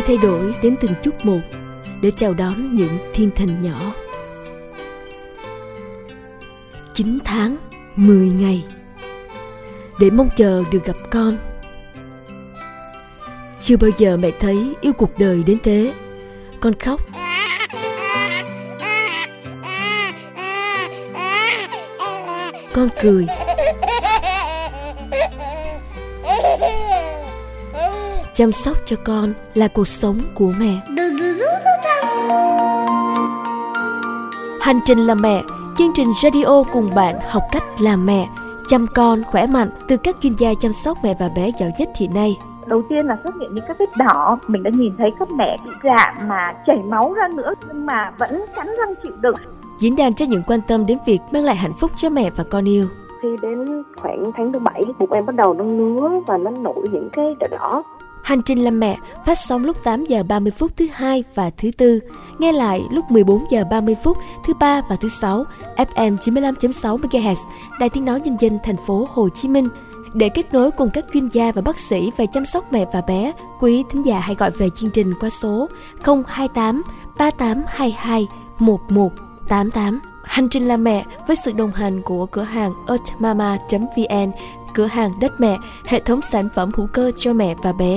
khi thay đổi đến từng chút một để chào đón những thiên thần nhỏ. 9 tháng 10 ngày. Để mong chờ được gặp con. Chưa bao giờ mẹ thấy yêu cuộc đời đến thế. Con khóc. Con cười. Chăm sóc cho con là cuộc sống của mẹ. Hành trình làm mẹ chương trình radio cùng bạn học cách làm mẹ chăm con khỏe mạnh từ các chuyên gia chăm sóc mẹ và bé giỏi nhất hiện nay. Đầu tiên là xuất hiện những các vết đỏ mình đã nhìn thấy các mẹ bị rạn mà chảy máu ra nữa nhưng mà vẫn cắn răng chịu đựng. Diễn đàn cho những quan tâm đến việc mang lại hạnh phúc cho mẹ và con yêu. Khi đến khoảng tháng thứ bảy bụng em bắt đầu nó ngứa và nó nổi những cái đỏ đỏ Hành trình làm mẹ phát sóng lúc 8 giờ 30 phút thứ hai và thứ tư, nghe lại lúc 14 giờ 30 phút thứ ba và thứ sáu, FM 95.6 MHz, Đài Tiếng nói nhân dân thành phố Hồ Chí Minh. Để kết nối cùng các chuyên gia và bác sĩ về chăm sóc mẹ và bé, quý thính giả hãy gọi về chương trình qua số 028 3822 1188. Hành trình làm mẹ với sự đồng hành của cửa hàng earthmama.vn cửa hàng đất mẹ, hệ thống sản phẩm hữu cơ cho mẹ và bé.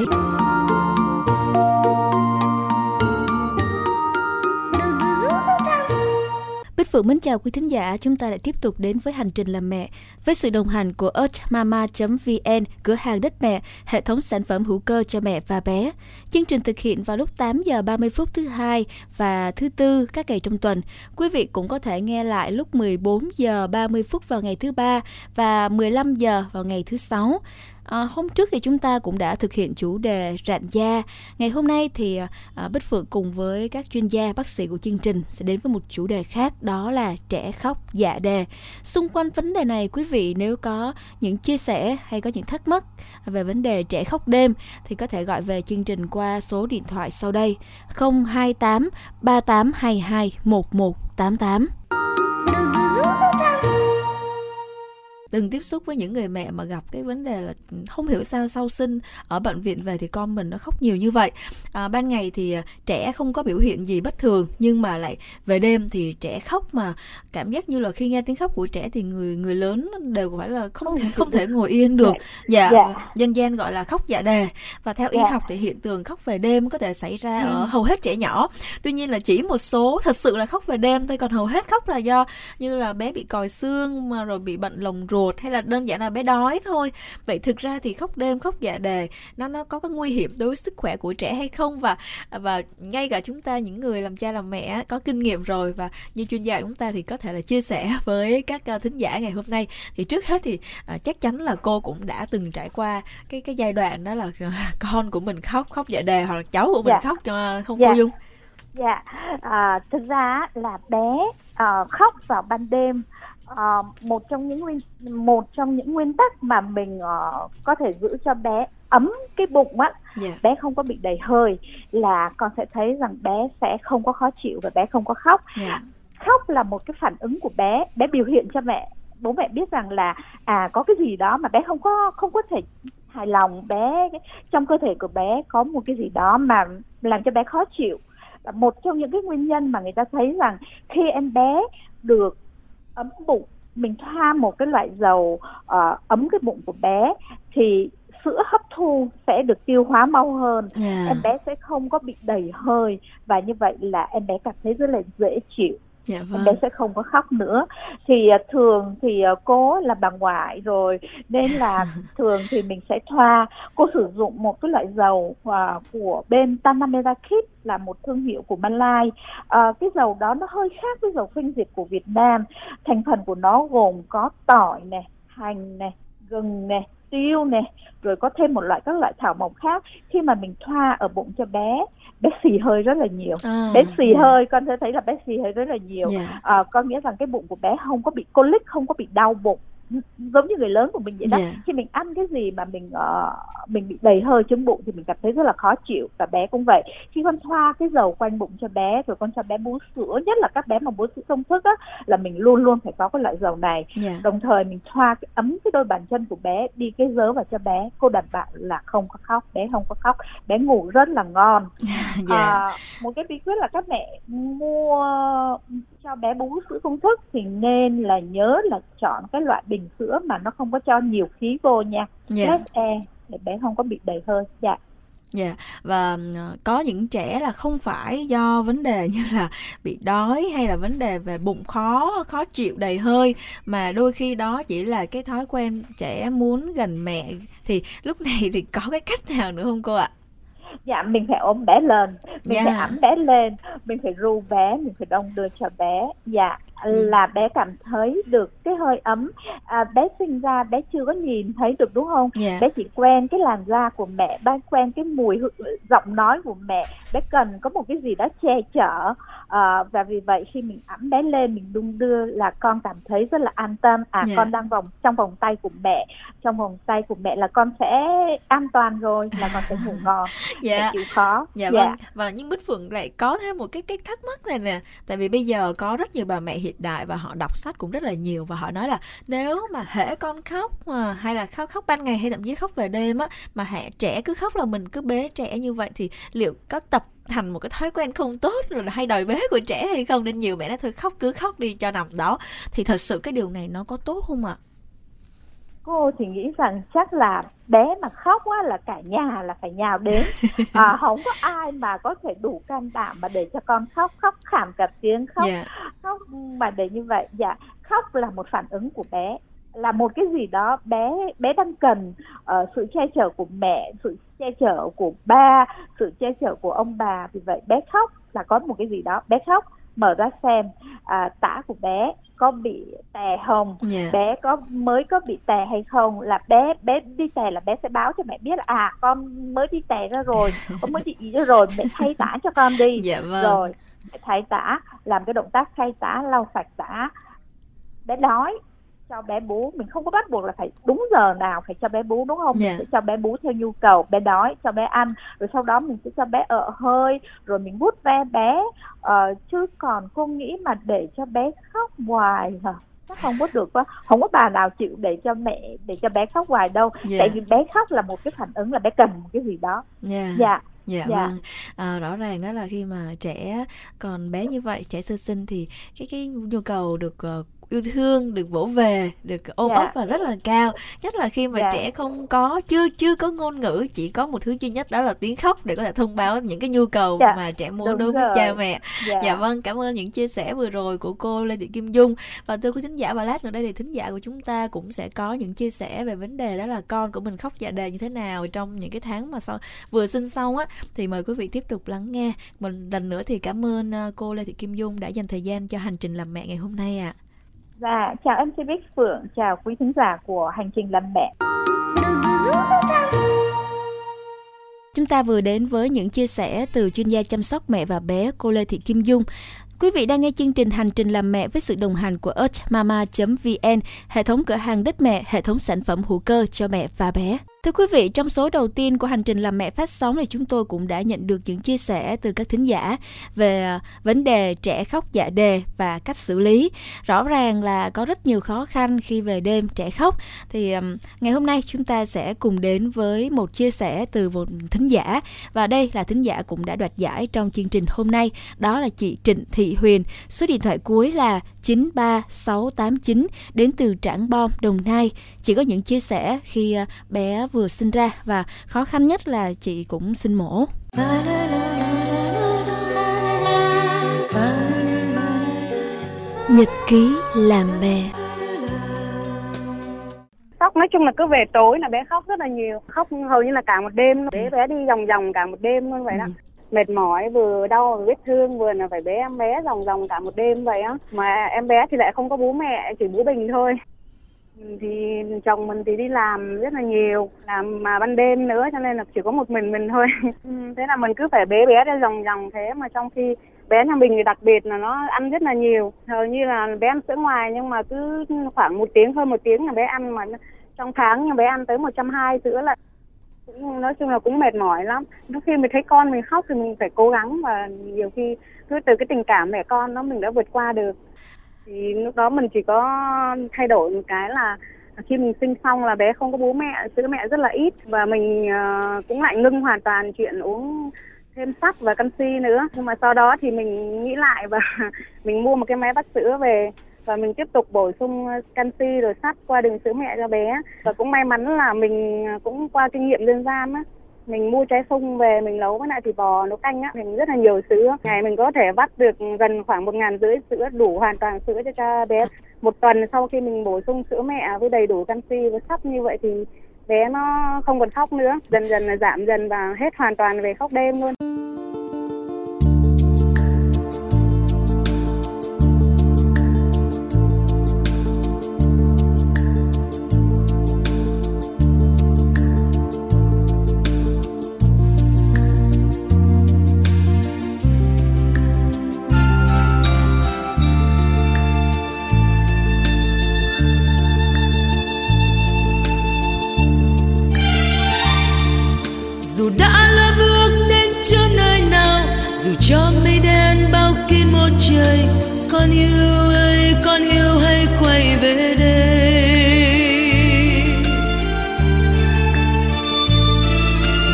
Phượng mến chào quý thính giả, chúng ta lại tiếp tục đến với hành trình làm mẹ với sự đồng hành của earthmama.vn, cửa hàng đất mẹ, hệ thống sản phẩm hữu cơ cho mẹ và bé. Chương trình thực hiện vào lúc 8 giờ 30 phút thứ hai và thứ tư các ngày trong tuần. Quý vị cũng có thể nghe lại lúc 14 giờ 30 phút vào ngày thứ ba và 15 giờ vào ngày thứ sáu. À, hôm trước thì chúng ta cũng đã thực hiện chủ đề rạn da. Ngày hôm nay thì à, Bích Phượng cùng với các chuyên gia bác sĩ của chương trình sẽ đến với một chủ đề khác đó là trẻ khóc dạ đề. Xung quanh vấn đề này quý vị nếu có những chia sẻ hay có những thắc mắc về vấn đề trẻ khóc đêm thì có thể gọi về chương trình qua số điện thoại sau đây 028 3822 1188 từng tiếp xúc với những người mẹ mà gặp cái vấn đề là không hiểu sao sau sinh ở bệnh viện về thì con mình nó khóc nhiều như vậy. À, ban ngày thì à, trẻ không có biểu hiện gì bất thường nhưng mà lại về đêm thì trẻ khóc mà cảm giác như là khi nghe tiếng khóc của trẻ thì người người lớn đều phải là không thể không thể ngồi yên được. Dạ, dạ. dân gian gọi là khóc dạ đề. Và theo y dạ. học thì hiện tượng khóc về đêm có thể xảy ra ở hầu hết trẻ nhỏ. Tuy nhiên là chỉ một số thật sự là khóc về đêm thôi còn hầu hết khóc là do như là bé bị còi xương mà rồi bị bệnh lồng ruột ruột hay là đơn giản là bé đói thôi. Vậy thực ra thì khóc đêm khóc dạ đề nó nó có cái nguy hiểm đối với sức khỏe của trẻ hay không? Và và ngay cả chúng ta những người làm cha làm mẹ có kinh nghiệm rồi và như chuyên gia chúng ta thì có thể là chia sẻ với các uh, thính giả ngày hôm nay. Thì trước hết thì uh, chắc chắn là cô cũng đã từng trải qua cái cái giai đoạn đó là uh, con của mình khóc khóc dạ đề hoặc là cháu của mình dạ. khóc cho không dạ. cô dung? Dạ. À, thực ra là bé uh, khóc vào ban đêm uh, một trong những nguyên một trong những nguyên tắc mà mình uh, có thể giữ cho bé ấm cái bụng á yeah. bé không có bị đầy hơi là con sẽ thấy rằng bé sẽ không có khó chịu và bé không có khóc yeah. khóc là một cái phản ứng của bé bé biểu hiện cho mẹ bố mẹ biết rằng là à có cái gì đó mà bé không có không có thể hài lòng bé trong cơ thể của bé có một cái gì đó mà làm cho bé khó chịu một trong những cái nguyên nhân mà người ta thấy rằng khi em bé được ấm bụng mình thoa một cái loại dầu uh, ấm cái bụng của bé thì sữa hấp thu sẽ được tiêu hóa mau hơn yeah. em bé sẽ không có bị đầy hơi và như vậy là em bé cảm thấy rất là dễ chịu dạ vâng. em bé sẽ không có khóc nữa. Thì uh, thường thì uh, cô là bà ngoại rồi nên là thường thì mình sẽ thoa. Cô sử dụng một cái loại dầu uh, của bên Tanamera Kit là một thương hiệu của Malai uh, cái dầu đó nó hơi khác với dầu phanh diệt của Việt Nam. Thành phần của nó gồm có tỏi này hành này gừng này tiêu này rồi có thêm một loại các loại thảo mộc khác khi mà mình thoa ở bụng cho bé bé xì hơi rất là nhiều à, bé xì yeah. Dạ. hơi con sẽ thấy là bé xì hơi rất là nhiều yeah. Dạ. à, có nghĩa rằng cái bụng của bé không có bị colic không có bị đau bụng giống như người lớn của mình vậy đó Dạ. khi mình ăn cái gì mà mình uh, mình bị đầy hơi trứng bụng thì mình cảm thấy rất là khó chịu và bé cũng vậy khi con thoa cái dầu quanh bụng cho bé rồi con cho bé bú sữa nhất là các bé mà bú sữa công thức á là mình luôn luôn phải có cái loại dầu này Dạ. đồng thời mình thoa cái ấm cái đôi bàn chân của bé đi cái dớ vào cho bé cô đảm bảo là không có khóc bé không có khóc bé ngủ rất là ngon Dạ. à, một cái bí quyết là các mẹ mua cho bé bú sữa công thức thì nên là nhớ là chọn cái loại bình sữa mà nó không có cho nhiều khí vô nha. Dạ. less air để bé không có bị đầy hơi. Dạ. Dạ. Và ờ, có những trẻ là không phải do vấn đề như là bị đói hay là vấn đề về bụng khó khó chịu đầy hơi mà đôi khi đó chỉ là cái thói quen trẻ muốn gần mẹ. Thì lúc này thì có cái cách nào nữa không cô ạ? Dạ mình phải ôm bé lên. Mình Dạ. phải ẵm bé lên. Mình phải ru bé mình phải đong đưa cho bé. Dạ là bé cảm thấy được cái hơi ấm. À, bé sinh ra bé chưa có nhìn thấy được đúng không? Dạ. bé chỉ quen cái làn da của mẹ bé quen cái mùi giọng nói của mẹ. Bé cần có một cái gì đó che chở. À, và vì vậy khi mình ẵm bé lên mình đung đưa là con cảm thấy rất là an tâm. À Dạ. con đang vòng trong vòng tay của mẹ. Trong vòng tay của mẹ là con sẽ an toàn rồi là con sẽ ngủ ngon. Dạ. chịu khó. Dạ vâng, và nhưng Bích Phượng lại có thêm một cái cái thắc mắc này nè, tại vì bây giờ có rất nhiều bà mẹ hiện đại và họ đọc sách cũng rất là nhiều và họ nói là nếu mà hễ con khóc mà hay là khóc khóc ban ngày hay thậm chí khóc về đêm á, mà hệ trẻ cứ khóc là mình cứ bế trẻ như vậy thì liệu có tập thành một cái thói quen không tốt rồi là hay đòi bế của trẻ hay không nên nhiều mẹ nói thôi, khóc cứ khóc đi cho nằm đó thì thật sự cái điều này nó có tốt không ạ? Cô thì nghĩ rằng chắc là bé mà khóc á là cả nhà là phải nhào đến. À, không có ai mà có thể đủ can đảm mà để cho con khóc khóc khảm cả tiếng khóc Dạ. khóc mà để như vậy. Dạ khóc là một phản ứng của bé là một cái gì đó bé bé đang cần ờ, sự che chở của mẹ sự che chở của ba sự che chở của ông bà. Vì vậy bé khóc là có một cái gì đó bé khóc mở ra xem. À, tã của bé có bị tè hồng Dạ. bé có mới có bị tè hay không? Là bé bé đi tè là bé sẽ báo cho mẹ biết là à con mới đi tè ra rồi con mới bị gì ra rồi mẹ thay tã cho con đi. Dạ vâng. rồi mẹ thay tã làm cái động tác thay tã lau sạch tã bé đói cho bé bú mình không có bắt buộc là phải đúng giờ nào phải cho bé bú đúng không Dạ. mình sẽ cho bé bú theo nhu cầu bé đói cho bé ăn rồi sau đó mình sẽ cho bé ở hơi rồi mình vuốt ve bé ờ, chứ còn cô nghĩ mà để cho bé khóc hoài hả chắc không có được quá không có bà nào chịu để cho mẹ để cho bé khóc hoài đâu Dạ. tại vì bé khóc là một cái phản ứng là bé cần một cái gì đó Dạ. dạ Dạ, Dạ. vâng. À, rõ ràng đó là khi mà trẻ còn bé như vậy, trẻ sơ sinh thì cái cái nhu cầu được ờ, yêu thương, được vỗ về, được ôm Dạ. ấp là rất là cao. Nhất là khi mà Dạ. trẻ không có chưa chưa có ngôn ngữ, chỉ có một thứ duy nhất đó là tiếng khóc để có thể thông báo những cái nhu cầu Dạ, mà trẻ muốn đúng đối với rồi. cha mẹ. dạ, Dạ vâng, cảm ơn những chia sẻ vừa rồi của cô Lê Thị Kim Dung. Và thưa quý thính giả và lát nữa đây thì thính giả của chúng ta cũng sẽ có những chia sẻ về vấn đề đó là con của mình khóc dạ đề như thế nào trong những cái tháng mà sau vừa sinh xong á thì mời quý vị tiếp tục lắng nghe. Một lần nữa thì cảm ơn ờ, cô Lê Thị Kim Dung đã dành thời gian cho hành trình làm mẹ ngày hôm nay ạ dạ chào MC Bích Phượng chào quý thính giả của hành trình làm mẹ Chúng ta vừa đến với những chia sẻ từ chuyên gia chăm sóc mẹ và bé cô Lê Thị Kim Dung. Quý vị đang nghe chương trình Hành trình làm mẹ với sự đồng hành của earthmama.vn, hệ thống cửa hàng đất mẹ, hệ thống sản phẩm hữu cơ cho mẹ và bé. Thưa quý vị, trong số đầu tiên của hành trình làm mẹ phát sóng thì chúng tôi cũng đã nhận được những chia sẻ từ các thính giả về à, vấn đề trẻ khóc dạ đề và cách xử lý. Rõ ràng là có rất nhiều khó khăn khi về đêm trẻ khóc. Thì ngày hôm nay chúng ta sẽ cùng đến với một chia sẻ từ một thính giả và đây là thính giả cũng đã đoạt giải trong chương trình hôm nay, đó là chị Trịnh Thị Huyền. Số điện thoại cuối là 93689 đến từ Trảng Bom, Đồng Nai. Chị có những chia sẻ khi à, bé vừa sinh ra và khó khăn nhất là chị cũng sinh mổ. Nhật ký làm mẹ khóc nói chung là cứ về tối là bé khóc rất là nhiều. Khóc hầu như là cả một đêm bé bé đi vòng vòng cả một đêm luôn vậy đó. Mệt mỏi vừa đau vừa vết thương vừa là phải bế em bé vòng vòng cả một đêm vậy á. Mà em bé thì lại không có bú mẹ chỉ bú bình thôi thì chồng mình thì đi làm rất là nhiều làm mà ban đêm nữa cho nên là chỉ có một mình mình thôi. Ừ, thế là mình cứ phải bế bé ra vòng vòng thế mà trong khi bé nhà mình thì đặc biệt là nó ăn rất là nhiều. Hầu như là bé ăn sữa ngoài nhưng mà cứ khoảng một tiếng hơn một tiếng là bé ăn mà trong tháng nhà bé ăn tới 120 sữa là cũng nói chung là cũng mệt mỏi lắm. Lúc khi mình thấy con mình khóc thì mình phải cố gắng và nhiều khi cứ từ cái tình cảm mẹ con nó mình đã vượt qua được thì lúc đó mình chỉ có thay đổi một cái là khi mình sinh xong là bé không có bố mẹ sữa mẹ rất là ít. Và mình ờ, cũng lại ngưng hoàn toàn chuyện uống thêm sắt và canxi nữa. Nhưng mà sau đó thì mình nghĩ lại và mình mua một cái máy bắt sữa về và mình tiếp tục bổ sung canxi rồi sắt qua đường sữa mẹ cho bé. Và cũng may mắn là mình cũng qua kinh nghiệm dân gian á mình mua trái sung về, mình nấu với lại thịt bò, nấu canh á, mình rất là nhiều sữa. Ngày mình có thể vắt được gần khoảng một ngàn rưỡi sữa, đủ hoàn toàn sữa cho cha bé. Một tuần sau khi mình bổ sung sữa mẹ với đầy đủ canxi với sắt như vậy thì bé nó không còn khóc nữa. Dần dần là giảm dần và hết hoàn toàn về khóc đêm luôn. Con yêu ơi, con yêu hãy quay về đây.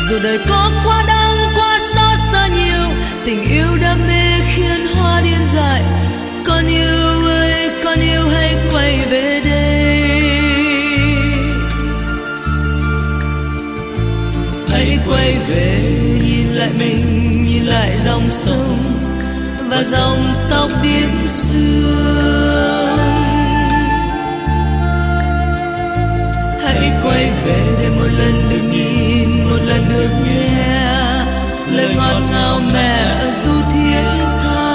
Dù đời có quá đắng quá xót xa nhiều, tình yêu đam mê khiến hoa điên dại. Con yêu ơi, con yêu hãy quay về đây. Hãy quay về, nhìn lại mình, nhìn lại dòng sông và dòng tóc điểm xưa. Hãy quay về để một lần được nhìn, một lần được nghe lời ngọt ngào mẹ du thiên tha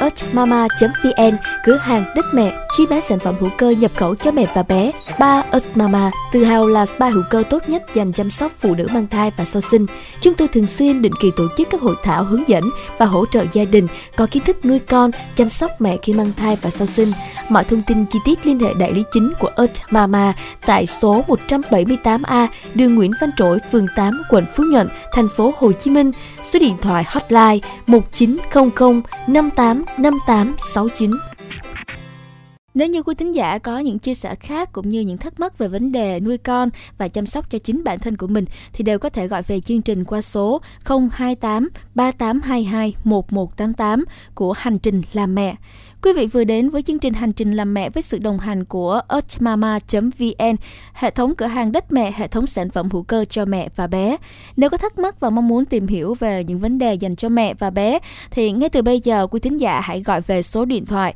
earthmama.vn cửa hàng đất mẹ chi bán sản phẩm hữu cơ nhập khẩu cho mẹ và bé, Spa Earth Mama, tự hào là spa hữu cơ tốt nhất dành chăm sóc phụ nữ mang thai và sau sinh. Chúng tôi thường xuyên định kỳ tổ chức các hội thảo hướng dẫn và hỗ trợ gia đình có kiến thức nuôi con, chăm sóc mẹ khi mang thai và sau sinh. Mọi thông tin chi tiết liên hệ đại lý chính của Earth Mama tại số 178A đường Nguyễn Văn Trỗi, phường 8 quận Phú Nhuận, thành phố Hồ Chí Minh. Số điện thoại hotline 1900 58 5869. Nếu như quý thính giả có những chia sẻ khác cũng như những thắc mắc về vấn đề nuôi con và chăm sóc cho chính bản thân của mình thì đều có thể gọi về chương trình qua số 028 3822 1188 của Hành trình làm mẹ. Quý vị vừa đến với chương trình Hành trình làm mẹ với sự đồng hành của earthmama.vn, hệ thống cửa hàng đất mẹ, hệ thống sản phẩm hữu cơ cho mẹ và bé. Nếu có thắc mắc và mong muốn tìm hiểu về những vấn đề dành cho mẹ và bé thì ngay từ bây giờ quý thính giả hãy gọi về số điện thoại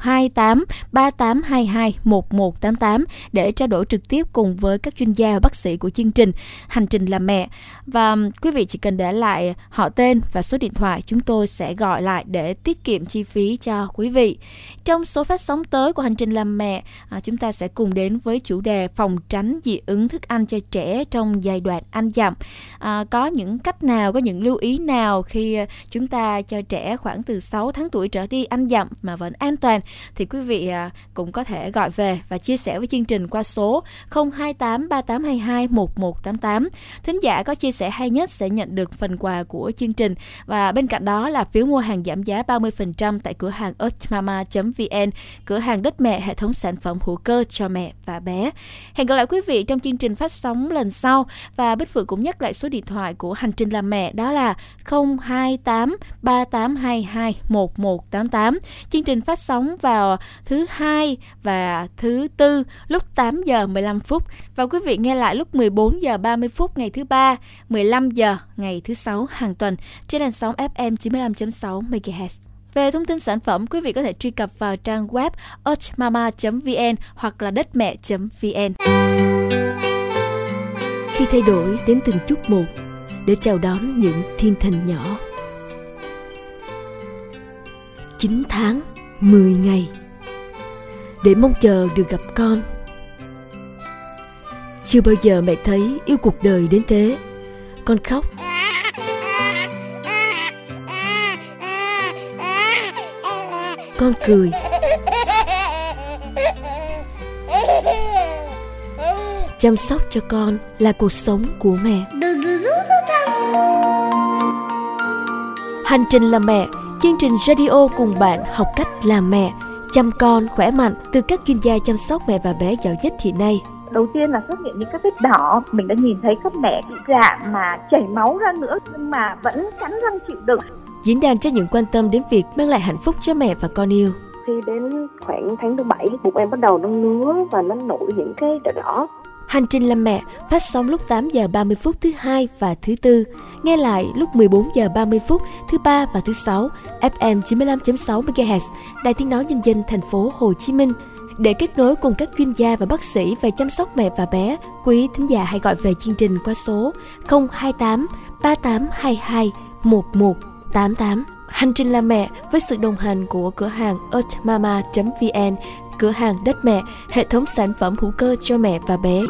028 3822 1188 để trao đổi trực tiếp cùng với các chuyên gia và bác sĩ của chương trình Hành trình làm mẹ. Và um, quý vị chỉ cần để lại họ tên và số điện thoại chúng tôi sẽ gọi lại để tiết kiệm chi phí cho quý vị vị. Trong số phát sóng tới của hành trình làm mẹ, à, chúng ta sẽ cùng đến với chủ đề phòng tránh dị ứng thức ăn cho trẻ trong giai đoạn ăn dặm. À, có những cách nào, có những lưu ý nào khi chúng ta cho trẻ khoảng từ 6 tháng tuổi trở đi ăn dặm mà vẫn an toàn thì quý vị à, cũng có thể gọi về và chia sẻ với chương trình qua số 028 3822 1188. Thính giả có chia sẻ hay nhất sẽ nhận được phần quà của chương trình và bên cạnh đó là phiếu mua hàng giảm giá 30% tại cửa hàng mama.vn cửa hàng đất mẹ hệ thống sản phẩm hữu cơ cho mẹ và bé. Hẹn gặp lại quý vị trong chương trình phát sóng lần sau và Bích Phượng cũng nhắc lại số điện thoại của hành trình làm mẹ đó là 028 3822 1188. Chương trình phát sóng vào thứ hai và thứ tư lúc 8 giờ 15 phút và quý vị nghe lại lúc 14 giờ 30 phút ngày thứ ba, 15 giờ ngày thứ sáu hàng tuần trên đài sóng FM 95.6 MHz. Về thông tin sản phẩm, quý vị có thể truy cập vào trang web earthmama.vn hoặc là đất mẹ.vn. Khi thay đổi đến từng chút một để chào đón những thiên thần nhỏ. 9 tháng, 10 ngày để mong chờ được gặp con. Chưa bao giờ mẹ thấy yêu cuộc đời đến thế. Con khóc con cười. Chăm sóc cho con là cuộc sống của mẹ. Hành trình làm mẹ chương trình radio cùng bạn học cách làm mẹ chăm con khỏe mạnh từ các chuyên gia chăm sóc mẹ và bé giỏi nhất hiện nay. Đầu tiên là xuất hiện những các vết đỏ mình đã nhìn thấy các mẹ bị rạn mà chảy máu ra nữa nhưng mà vẫn cắn răng chịu đựng diễn đàn cho những quan tâm đến việc mang lại hạnh phúc cho mẹ và con yêu. Khi đến khoảng tháng thứ bảy bụng em bắt đầu nó ngứa và nó nổi những cái đỏ đỏ. Hành trình làm mẹ phát sóng lúc 8 giờ 30 phút thứ hai và thứ tư, nghe lại lúc 14 giờ 30 phút thứ ba và thứ sáu, FM 95.6 MHz, Đài Tiếng nói nhân dân thành phố Hồ Chí Minh. Để kết nối cùng các chuyên gia và bác sĩ về chăm sóc mẹ và bé, quý thính giả hãy gọi về chương trình qua số 028 3822 88. Hành trình làm mẹ với sự đồng hành của cửa hàng earthmama.vn, cửa hàng đất mẹ, hệ thống sản phẩm hữu cơ cho mẹ và bé.